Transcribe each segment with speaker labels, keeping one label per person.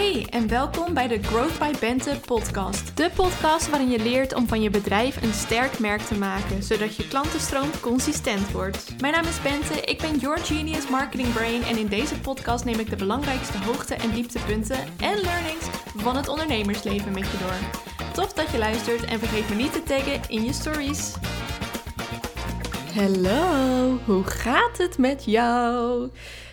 Speaker 1: Hey en welkom bij de Growth by Bente podcast. De podcast waarin je leert om van je bedrijf een sterk merk te maken, zodat je klantenstroom consistent wordt. Mijn naam is Bente, ik ben Your Genius Marketing Brain en in deze podcast neem ik de belangrijkste hoogte- en dieptepunten en learnings van het ondernemersleven met je door. Tof dat je luistert en vergeet me niet te taggen in je stories. Hallo, hoe gaat het met jou?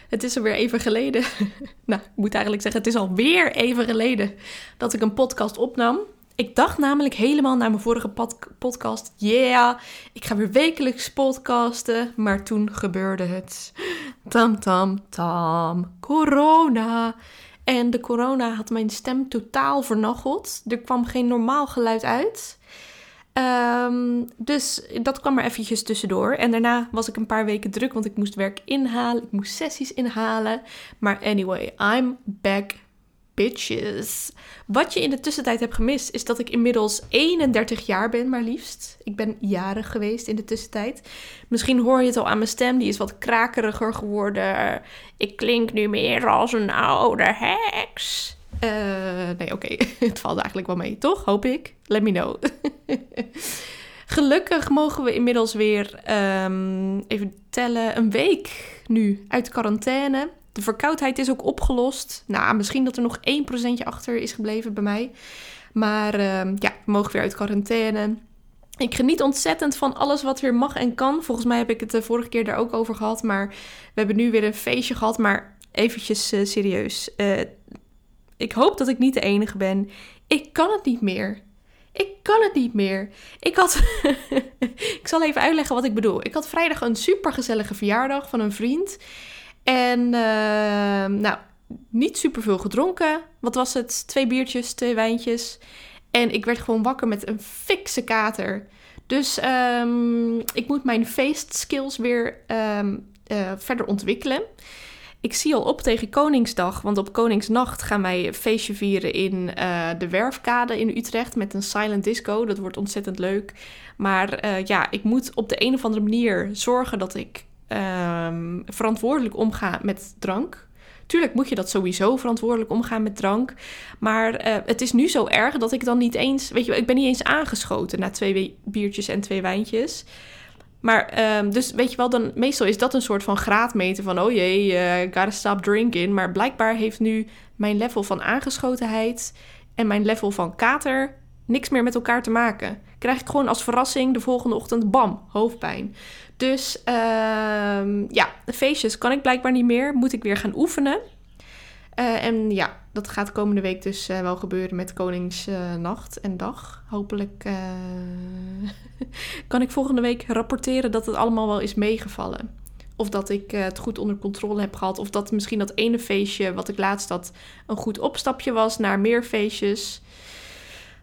Speaker 1: Het is alweer even geleden. nou, ik moet eigenlijk zeggen, het is alweer even geleden dat ik een podcast opnam. Ik dacht namelijk helemaal naar mijn vorige podcast: yeah, ik ga weer wekelijks podcasten. Maar toen gebeurde het. Tam, tam, tam. Corona. En de corona had mijn stem totaal vernacheld. Er kwam geen normaal geluid uit. Ehm, dus dat kwam er eventjes tussendoor. En daarna was ik een paar weken druk, want ik moest werk inhalen. Ik moest sessies inhalen. Maar anyway, I'm back, bitches. Wat je in de tussentijd hebt gemist, is dat ik inmiddels 31 jaar ben, maar liefst. Ik ben jarig geweest in de tussentijd. Misschien hoor je het al aan mijn stem, die is wat krakeriger geworden. Ik klink nu meer als een oude heks. Uh, nee, oké. het valt eigenlijk wel mee, toch? Hoop ik. Let me know. Gelukkig mogen we inmiddels weer, um, even tellen, een week nu uit quarantaine. De verkoudheid is ook opgelost. Nou, misschien dat er nog 1% achter is gebleven bij mij. Maar um, ja, we mogen weer uit quarantaine. Ik geniet ontzettend van alles wat weer mag en kan. Volgens mij heb ik het de vorige keer daar ook over gehad. Maar we hebben nu weer een feestje gehad. Maar eventjes uh, serieus. Uh, ik hoop dat ik niet de enige ben. Ik kan het niet meer. Ik kan het niet meer. Ik had. ik zal even uitleggen wat ik bedoel. Ik had vrijdag een supergezellige verjaardag van een vriend. En uh, nou, niet super veel gedronken. Wat was het? Twee biertjes, twee wijntjes. En ik werd gewoon wakker met een fikse kater. Dus um, ik moet mijn feestskills weer um, uh, verder ontwikkelen. Ik zie al op tegen Koningsdag, want op Koningsnacht gaan wij feestje vieren in uh, de Werfkade in Utrecht met een silent disco. Dat wordt ontzettend leuk. Maar uh, ja, ik moet op de een of andere manier zorgen dat ik um, verantwoordelijk omga met drank. Tuurlijk moet je dat sowieso verantwoordelijk omgaan met drank. Maar uh, het is nu zo erg dat ik dan niet eens. Weet je, ik ben niet eens aangeschoten na twee biertjes en twee wijntjes. Maar um, dus weet je wel, dan meestal is dat een soort van graadmeter van oh jee, gotta stop drinking. Maar blijkbaar heeft nu mijn level van aangeschotenheid en mijn level van kater niks meer met elkaar te maken. Krijg ik gewoon als verrassing de volgende ochtend, bam, hoofdpijn. Dus um, ja, feestjes kan ik blijkbaar niet meer. Moet ik weer gaan oefenen. Uh, en ja, dat gaat komende week dus uh, wel gebeuren met Koningsnacht uh, en dag. Hopelijk kan ik volgende week rapporteren dat het allemaal wel is meegevallen. Of dat ik het goed onder controle heb gehad. Of dat misschien dat ene feestje wat ik laatst had een goed opstapje was naar meer feestjes.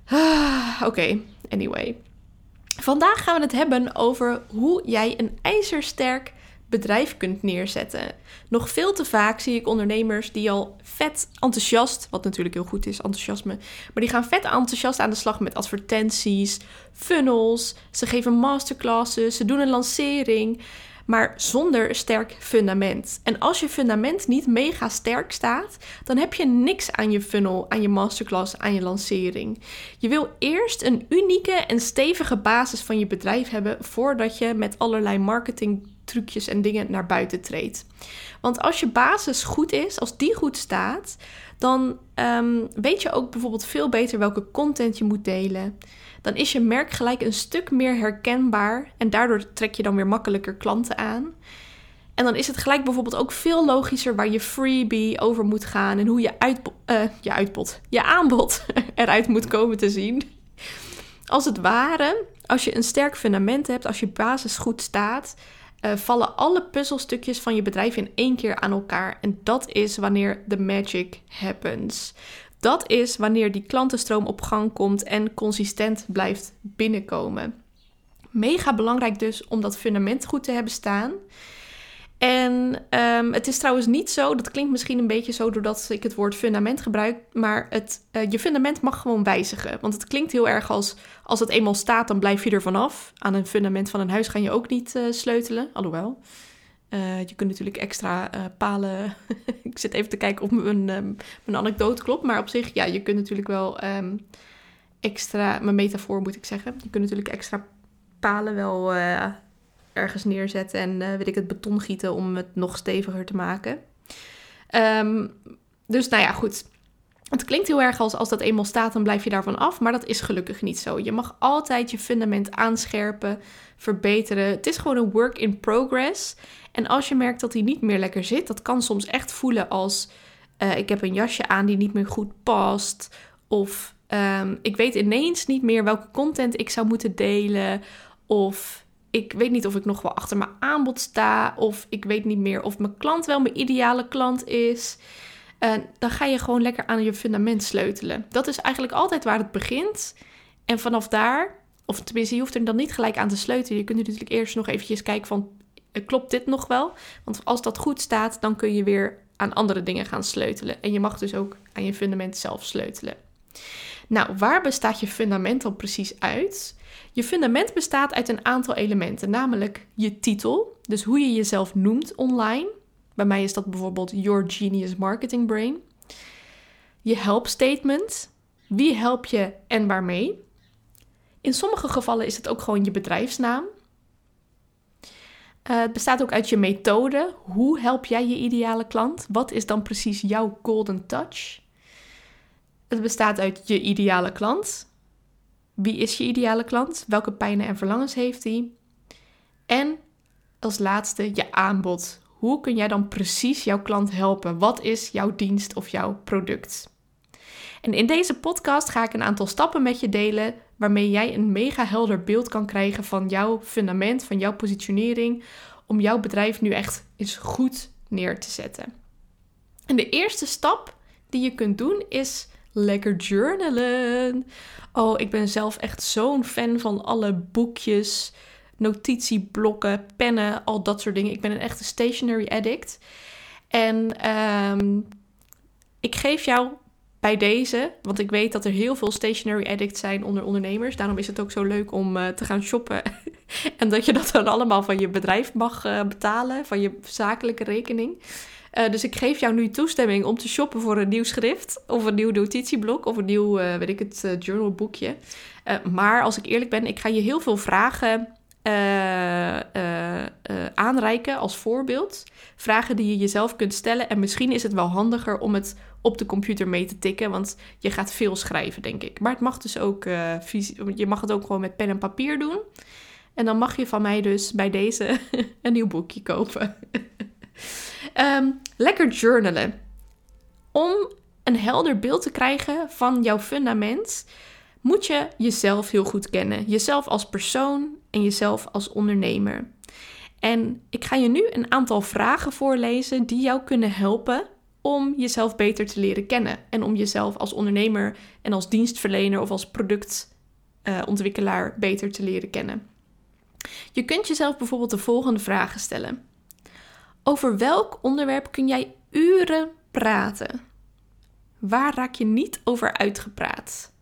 Speaker 1: Ah, Oké, anyway. Vandaag gaan we het hebben over hoe jij een ijzersterk bedrijf kunt neerzetten. Nog veel te vaak zie ik ondernemers die al vet enthousiast, wat natuurlijk heel goed is, enthousiasme, maar die gaan vet enthousiast aan de slag met advertenties, funnels, ze geven masterclasses, ze doen een lancering, maar zonder sterk fundament. En als je fundament niet mega sterk staat, dan heb je niks aan je funnel, aan je masterclass, aan je lancering. Je wil eerst een unieke en stevige basis van je bedrijf hebben voordat je met allerlei marketing trucjes en dingen naar buiten treedt. Want als je basis goed is, als die goed staat, dan um, weet je ook bijvoorbeeld veel beter welke content je moet delen. Dan is je merk gelijk een stuk meer herkenbaar en daardoor trek je dan weer makkelijker klanten aan. En dan is het gelijk bijvoorbeeld ook veel logischer waar je freebie over moet gaan en hoe je, uh, je uitbod, je aanbod eruit moet komen te zien. Als het ware, als je een sterk fundament hebt, als je basis goed staat, uh, vallen alle puzzelstukjes van je bedrijf in één keer aan elkaar. En dat is wanneer de magic happens. Dat is wanneer die klantenstroom op gang komt en consistent blijft binnenkomen. Mega belangrijk dus om dat fundament goed te hebben staan. En um, het is trouwens niet zo, dat klinkt misschien een beetje zo doordat ik het woord fundament gebruik, maar het, uh, je fundament mag gewoon wijzigen. Want het klinkt heel erg als als het eenmaal staat, dan blijf je er vanaf. Aan een fundament van een huis ga je ook niet uh, sleutelen, alhoewel. Uh, je kunt natuurlijk extra palen ik zit even te kijken of mijn, ehm, mijn anekdote klopt. Maar op zich, ja, je kunt natuurlijk wel ehm, extra, mijn metafoor moet ik zeggen. Je kunt natuurlijk extra palen wel eh, ergens neerzetten en uh, weet ik het beton gieten om het nog steviger te maken. Ehm, dus nou ja, goed. Het klinkt heel erg als als dat eenmaal staat, dan blijf je daarvan af. Maar dat is gelukkig niet zo. Je mag altijd je fundament aanscherpen, verbeteren. Het is gewoon een work in progress. En als je merkt dat hij niet meer lekker zit, dat kan soms echt voelen als uh, ik heb een jasje aan die niet meer goed past. Of um, ik weet ineens niet meer welke content ik zou moeten delen. Of ik weet niet of ik nog wel achter mijn aanbod sta. Of ik weet niet meer of mijn klant wel mijn ideale klant is. Dan ga je gewoon lekker aan je fundament sleutelen. Dat is eigenlijk altijd waar het begint. En vanaf daar, of tenminste, je hoeft er dan niet gelijk aan te sleutelen. Je kunt natuurlijk eerst nog eventjes kijken van, eh, klopt dit nog wel? Want als dat goed staat, dan kun je weer aan andere dingen gaan sleutelen. En je mag dus ook aan je fundament zelf sleutelen. Nou, waar bestaat je fundament dan precies uit? Je fundament bestaat uit een aantal elementen, namelijk je titel, dus hoe je jezelf noemt online. Bij mij is dat bijvoorbeeld Your Genius Marketing Brain. Je help statement, wie help je en waarmee. In sommige gevallen is het ook gewoon je bedrijfsnaam. Uh, het bestaat ook uit je methode. Hoe help jij je ideale klant? Wat is dan precies jouw golden touch? Het bestaat uit je ideale klant. Wie is je ideale klant? Welke pijnen en verlangens heeft hij? En als laatste je aanbod. Hoe kun jij dan precies jouw klant helpen? Wat is jouw dienst of jouw product? En in deze podcast ga ik een aantal stappen met je delen waarmee jij een mega helder beeld kan krijgen van jouw fundament, van jouw positionering, om jouw bedrijf nu echt eens goed neer te zetten. En de eerste stap die je kunt doen is lekker journalen. Oh, ik ben zelf echt zo'n fan van alle boekjes, notitieblokken, pennen, al dat soort dingen. Ik ben een echte stationary addict. En um, ik geef jou bij deze, want ik weet dat er heel veel stationary addicts zijn onder ondernemers. Daarom is het ook zo leuk om uh, te gaan shoppen. en dat je dat dan allemaal van je bedrijf mag uh, betalen, van je zakelijke rekening. Uh, dus ik geef jou nu toestemming om te shoppen voor een nieuw schrift, of een nieuw notitieblok, of een nieuw, weet ik het, journalboekje. maar als ik eerlijk ben, ik ga je heel veel vragen aanreiken als voorbeeld. Vragen die je jezelf kunt stellen. En misschien is het wel handiger om het op de computer mee te tikken. Want je gaat veel schrijven, denk ik. Maar het mag dus ook, je mag het ook gewoon met pen en papier doen. En dan mag je van mij dus bij deze een nieuw boekje kopen. um, lekker journalen. Om een helder beeld te krijgen van jouw fundament moet je jezelf heel goed kennen. Jezelf als persoon en jezelf als ondernemer. En ik ga je nu een aantal vragen voorlezen die jou kunnen helpen om jezelf beter te leren kennen. En om jezelf als ondernemer en als dienstverlener of als productontwikkelaar beter te leren kennen. Je kunt jezelf bijvoorbeeld de volgende vragen stellen. Over welk onderwerp kun jij uren praten? Waar raak je niet over uitgepraat?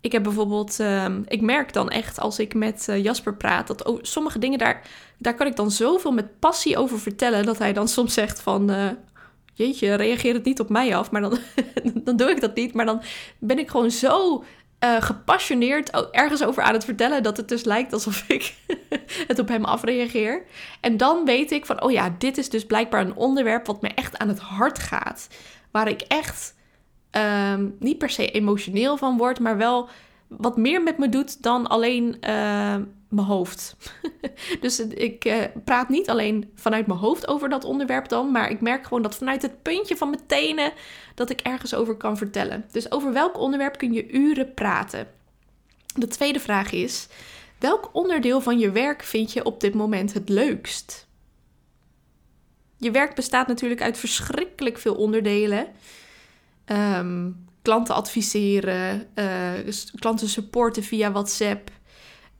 Speaker 1: Ik heb bijvoorbeeld, uh, ik merk dan echt als ik met uh, Jasper praat, dat sommige dingen daar, daar kan ik dan zoveel met passie over vertellen, dat hij dan soms zegt van, uh, jeetje, reageer het niet op mij af, maar dan, dan doe ik dat niet. Maar dan ben ik gewoon zo uh, gepassioneerd ergens over aan het vertellen, dat het dus lijkt alsof ik het op hem afreageer. En dan weet ik van, oh ja, dit is dus blijkbaar een onderwerp wat me echt aan het hart gaat, waar ik echt um, niet per se emotioneel van word, maar wel wat meer met me doet dan alleen uh, mijn hoofd. dus ik uh, praat niet alleen vanuit mijn hoofd over dat onderwerp dan, maar ik merk gewoon dat vanuit het puntje van mijn tenen dat ik ergens over kan vertellen. Dus over welk onderwerp kun je uren praten? De tweede vraag is: welk onderdeel van je werk vind je op dit moment het leukst? Je werk bestaat natuurlijk uit verschrikkelijk veel onderdelen. Um, klanten adviseren, uh, klanten supporten via WhatsApp,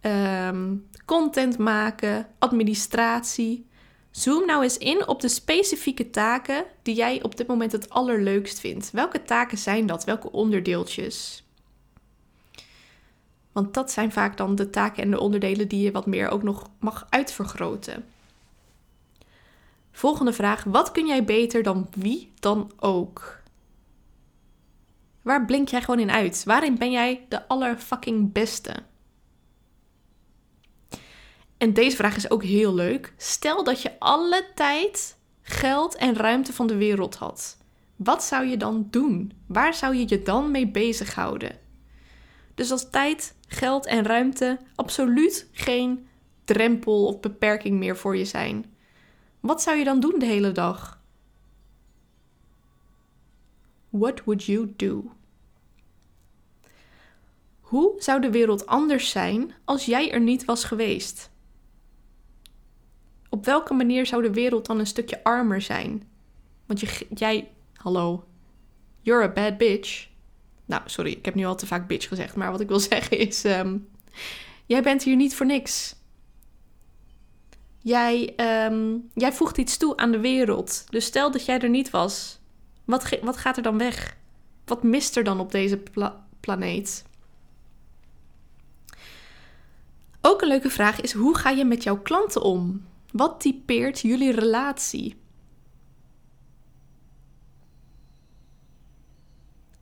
Speaker 1: um, content maken, administratie. Zoom nou eens in op de specifieke taken die jij op dit moment het allerleukst vindt. Welke taken zijn dat? Welke onderdeeltjes? Want dat zijn vaak dan de taken en de onderdelen die je wat meer ook nog mag uitvergroten. Volgende vraag: wat kun jij beter dan wie dan ook? Waar blink jij gewoon in uit? Waarin ben jij de allerfucking beste? En deze vraag is ook heel leuk. Stel dat je alle tijd, geld en ruimte van de wereld had. Wat zou je dan doen? Waar zou je je dan mee bezighouden? Dus als tijd, geld en ruimte absoluut geen drempel of beperking meer voor je zijn. Wat zou je dan doen de hele dag? What would you do? Hoe zou de wereld anders zijn als jij er niet was geweest? Op welke manier zou de wereld dan een stukje armer zijn? Want je, jij, hallo, you're a bad bitch. Nou, sorry, ik heb nu al te vaak bitch gezegd, maar wat ik wil zeggen is: um, jij bent hier niet voor niks. Jij, um, jij voegt iets toe aan de wereld. Dus stel dat jij er niet was, wat, wat gaat er dan weg? Wat mist er dan op deze pla planeet? Ook een leuke vraag is: hoe ga je met jouw klanten om? Wat typeert jullie relatie?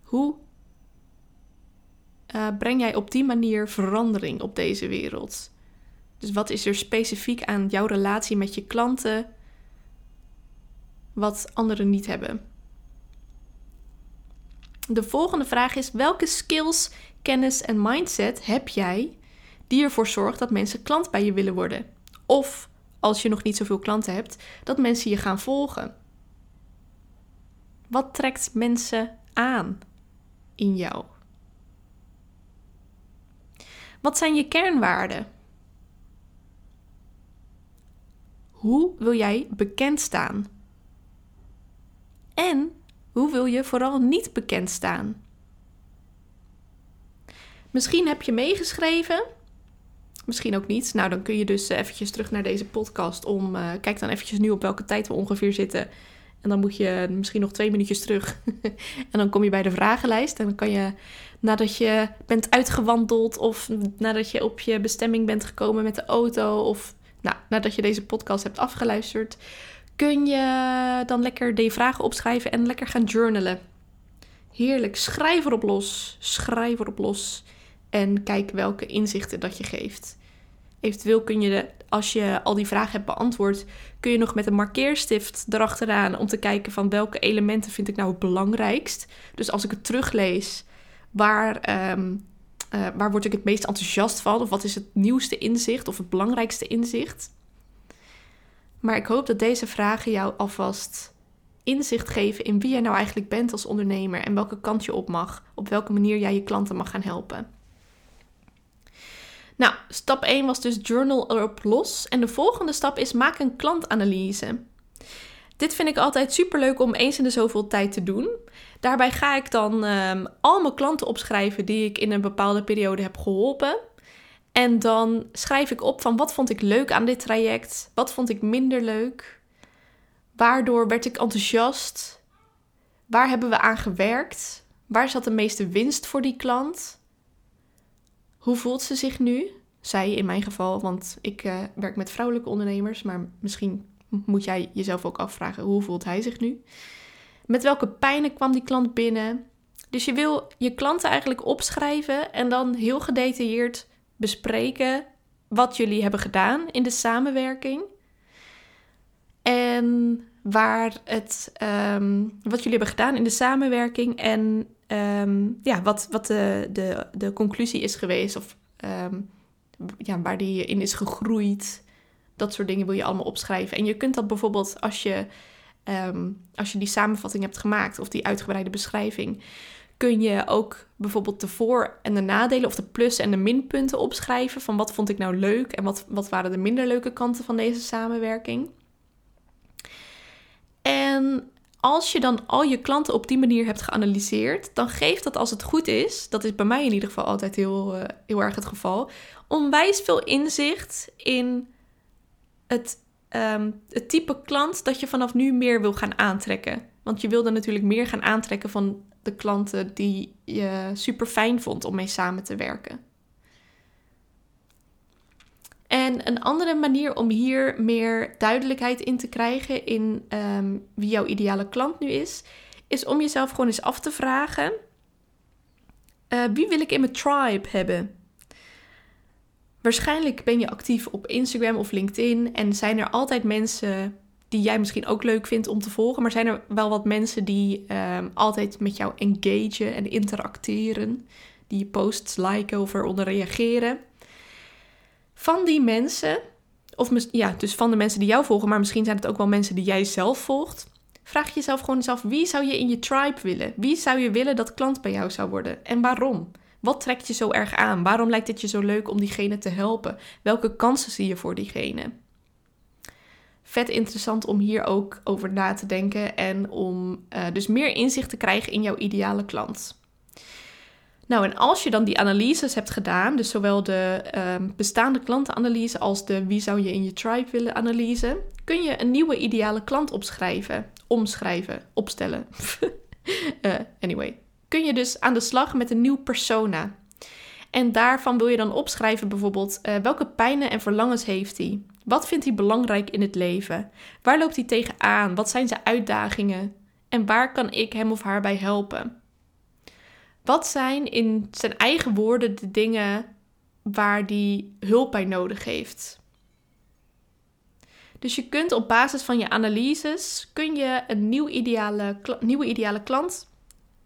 Speaker 1: Hoe uh, breng jij op die manier verandering op deze wereld? Dus wat is er specifiek aan jouw relatie met je klanten wat anderen niet hebben? De volgende vraag is: welke skills, kennis en mindset heb jij die ervoor zorgt dat mensen klant bij je willen worden? Of als je nog niet zoveel klanten hebt, dat mensen je gaan volgen. Wat trekt mensen aan in jou? Wat zijn je kernwaarden? Hoe wil jij bekend staan? En hoe wil je vooral niet bekend staan? Misschien heb je meegeschreven Misschien ook niet. Nou, dan kun je dus eventjes terug naar deze podcast om... Uh, kijk dan eventjes nu op welke tijd we ongeveer zitten. En dan moet je misschien nog twee minuutjes terug. en dan kom je bij de vragenlijst. En dan kan je, nadat je bent uitgewandeld... of nadat je op je bestemming bent gekomen met de auto... of nou, nadat je deze podcast hebt afgeluisterd... kun je dan lekker die vragen opschrijven en lekker gaan journalen. Heerlijk. Schrijf erop los. Schrijf erop los. En kijk welke inzichten dat je geeft. Eventueel kun je, de, als je al die vragen hebt beantwoord, kun je nog met een markeerstift erachteraan om te kijken van welke elementen vind ik nou het belangrijkst. Dus als ik het teruglees, waar, ehm, eh, waar word ik het meest enthousiast van? Of wat is het nieuwste inzicht of het belangrijkste inzicht? Maar ik hoop dat deze vragen jou alvast inzicht geven in wie jij nou eigenlijk bent als ondernemer en welke kant je op mag, op welke manier jij je klanten mag gaan helpen. Nou, stap 1 was dus journal erop los. En de volgende stap is maak een klantanalyse. Dit vind ik altijd super leuk om eens in de zoveel tijd te doen. Daarbij ga ik dan um, al mijn klanten opschrijven die ik in een bepaalde periode heb geholpen. En dan schrijf ik op van wat vond ik leuk aan dit traject, wat vond ik minder leuk, waardoor werd ik enthousiast, waar hebben we aan gewerkt, waar zat de meeste winst voor die klant. Hoe voelt ze zich nu? Zij in mijn geval, want ik uh, werk met vrouwelijke ondernemers, maar misschien moet jij jezelf ook afvragen hoe voelt hij zich nu? Met welke pijnen kwam die klant binnen? Dus je wil je klanten eigenlijk opschrijven en dan heel gedetailleerd bespreken wat jullie hebben gedaan in de samenwerking. En waar het, um, wat jullie hebben gedaan in de samenwerking en um, ja, wat, wat de, de, de conclusie is geweest of um, ja, waar die in is gegroeid. Dat soort dingen wil je allemaal opschrijven. En je kunt dat bijvoorbeeld als je, als je die samenvatting hebt gemaakt of die uitgebreide beschrijving, kun je ook bijvoorbeeld de voor- en de nadelen of de plus- en de minpunten opschrijven. Van wat vond ik nou leuk en wat, wat waren de minder leuke kanten van deze samenwerking. En als je dan al je klanten op die manier hebt geanalyseerd, dan geeft dat als het goed is, dat is bij mij in ieder geval altijd heel, uh, heel erg het geval, onwijs veel inzicht in het, um, het type klant dat je vanaf nu meer wil gaan aantrekken. Want je wilde natuurlijk meer gaan aantrekken van de klanten die je super fijn vond om mee samen te werken. En een andere manier om hier meer duidelijkheid in te krijgen in ehm, wie jouw ideale klant nu is, is om jezelf gewoon eens af te vragen: uh, wie wil ik in mijn tribe hebben? Waarschijnlijk ben je actief op Instagram of LinkedIn en zijn er altijd mensen die jij misschien ook leuk vindt om te volgen, maar zijn er wel wat mensen die um, altijd met jou engagen en interacteren, die je posts liken of eronder reageren. Van die mensen, of ja, dus van de mensen die jou volgen, maar misschien zijn het ook wel mensen die jij zelf volgt, vraag jezelf gewoon eens af: wie zou je in je tribe willen? Wie zou je willen dat klant bij jou zou worden en waarom? Wat trekt je zo erg aan? Waarom lijkt het je zo leuk om diegene te helpen? Welke kansen zie je voor diegene? Vet interessant om hier ook over na te denken en om uh, dus meer inzicht te krijgen in jouw ideale klant. Nou, en als je dan die analyses hebt gedaan, dus zowel de uh, bestaande klantenanalyse als de wie zou je in je tribe willen analyse, kun je een nieuwe ideale klant opschrijven, omschrijven, opstellen. uh, anyway, kun je dus aan de slag met een nieuw persona. En daarvan wil je dan opschrijven bijvoorbeeld uh, welke pijnen en verlangens heeft hij? Wat vindt hij belangrijk in het leven? Waar loopt hij tegenaan? Wat zijn zijn uitdagingen? En waar kan ik hem of haar bij helpen? Wat zijn in zijn eigen woorden de dingen waar hij hulp bij nodig heeft? Dus je kunt op basis van je analyses kun je een nieuw ideale, nieuwe ideale klant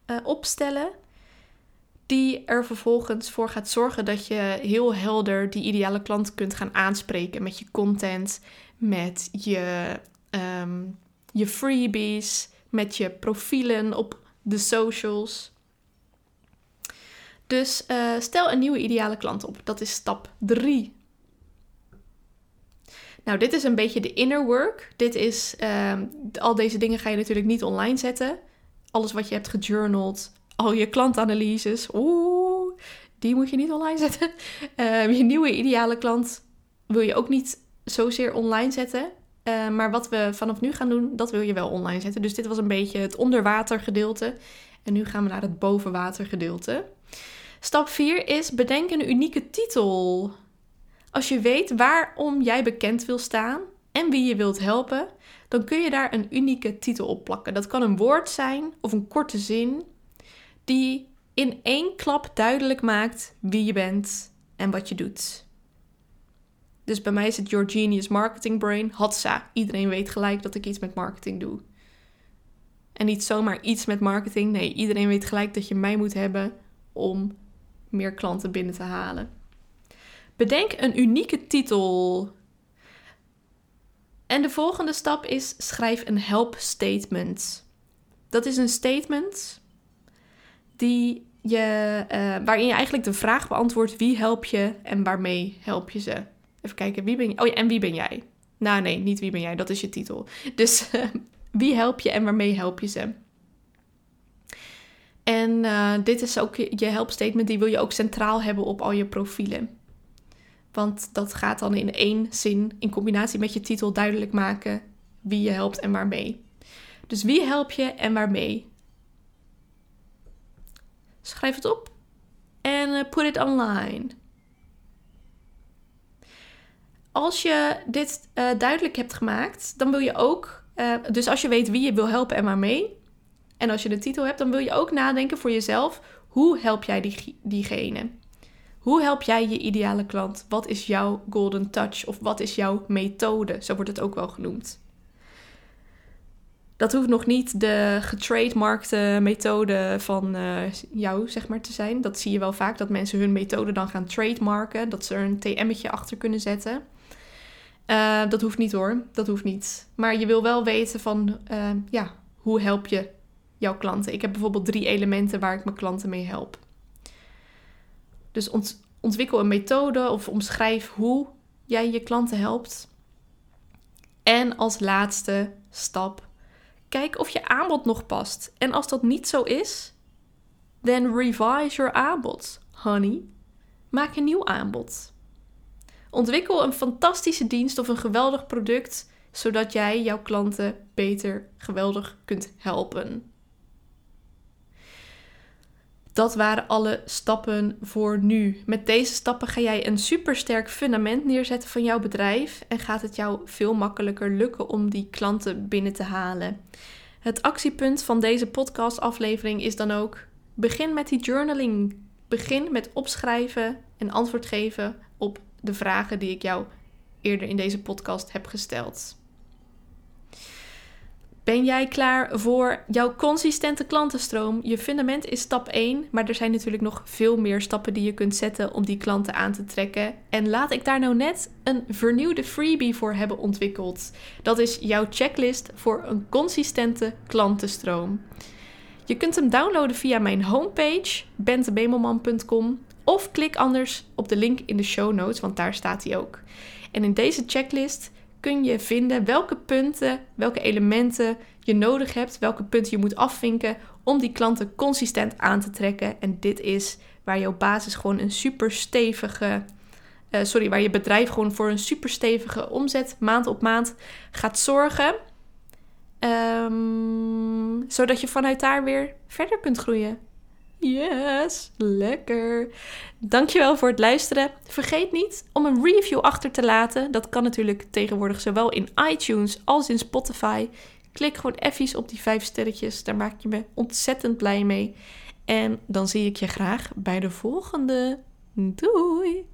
Speaker 1: uh, opstellen. Die er vervolgens voor gaat zorgen dat je heel helder die ideale klant kunt gaan aanspreken met je content, met je, um, je freebies, met je profielen op de socials. Dus uh, stel een nieuwe ideale klant op. Dat is stap 3. Nou, dit is een beetje de inner work. Dit is, uh, al deze dingen ga je natuurlijk niet online zetten. Alles wat je hebt gejournald, al je klantanalyses, oeh, die moet je niet online zetten. Uh, je nieuwe ideale klant wil je ook niet zozeer online zetten. Uh, maar wat we vanaf nu gaan doen, dat wil je wel online zetten. Dus dit was een beetje het onderwater gedeelte. En nu gaan we naar het bovenwater gedeelte. Stap 4 is bedenk een unieke titel. Als je weet waarom jij bekend wil staan en wie je wilt helpen, dan kun je daar een unieke titel op plakken. Dat kan een woord zijn of een korte zin die in één klap duidelijk maakt wie je bent en wat je doet. Dus bij mij is het Your Genius Marketing Brain. Hatsa. Iedereen weet gelijk dat ik iets met marketing doe. En niet zomaar iets met marketing. Nee, iedereen weet gelijk dat je mij moet hebben om meer klanten binnen te halen. Bedenk een unieke titel. En de volgende stap is schrijf een help statement. Dat is een statement die je, uh, waarin je eigenlijk de vraag beantwoordt wie help je en waarmee help je ze. Even kijken, wie ben je? Oh ja, en wie ben jij? Nou nee, niet wie ben jij, dat is je titel. Dus uh, wie help je en waarmee help je ze? En uh, dit is ook je help statement, die wil je ook centraal hebben op al je profielen. Want dat gaat dan in één zin, in combinatie met je titel, duidelijk maken wie je helpt en waarmee. Dus wie help je en waarmee? Schrijf het op en uh, put it online. Als je dit uh, duidelijk hebt gemaakt, dan wil je ook, uh, dus als je weet wie je wil helpen en waarmee, en als je de titel hebt, dan wil je ook nadenken voor jezelf: hoe help jij die, diegene? Hoe help jij je ideale klant? Wat is jouw golden touch of wat is jouw methode? Zo wordt het ook wel genoemd. Dat hoeft nog niet de getrademarkte methode van uh, jou, zeg maar, te zijn. Dat zie je wel vaak, dat mensen hun methode dan gaan trademarken. Dat ze er een TM'tje achter kunnen zetten. Uh, dat hoeft niet hoor, dat hoeft niet. Maar je wil wel weten van, uh, ja, hoe help je jouw klanten. Ik heb bijvoorbeeld drie elementen waar ik mijn klanten mee help. Dus ontwikkel een methode of omschrijf hoe jij je klanten helpt. En als laatste stap, kijk of je aanbod nog past. En als dat niet zo is, then revise your aanbod, honey. Maak een nieuw aanbod. Ontwikkel een fantastische dienst of een geweldig product, zodat jij jouw klanten beter geweldig kunt helpen. Dat waren alle stappen voor nu. Met deze stappen ga jij een supersterk fundament neerzetten van jouw bedrijf en gaat het jou veel makkelijker lukken om die klanten binnen te halen. Het actiepunt van deze podcastaflevering is dan ook: begin met die journaling. Begin met opschrijven en antwoord geven op de vragen die ik jou eerder in deze podcast heb gesteld. Ben jij klaar voor jouw consistente klantenstroom? Je fundament is stap 1, maar er zijn natuurlijk nog veel meer stappen die je kunt zetten om die klanten aan te trekken. En laat ik daar nou net een vernieuwde freebie voor hebben ontwikkeld. Dat is jouw checklist voor een consistente klantenstroom. Je kunt hem downloaden via mijn homepage bentebemelman.com of klik anders op de link in de show notes, want daar staat hij ook. En in deze checklist kun je vinden welke punten, welke elementen je nodig hebt, welke punten je moet afvinken om die klanten consistent aan te trekken. En dit is waar jouw basis gewoon een super stevige, uh, sorry, waar je bedrijf gewoon voor een super stevige omzet maand op maand gaat zorgen. Um, zodat je vanuit daar weer verder kunt groeien. Yes, lekker. Dankjewel voor het luisteren. Vergeet niet om een review achter te laten. Dat kan natuurlijk tegenwoordig zowel in iTunes als in Spotify. Klik gewoon even op die vijf sterretjes. Daar maak je me ontzettend blij mee. En dan zie ik je graag bij de volgende. Doei!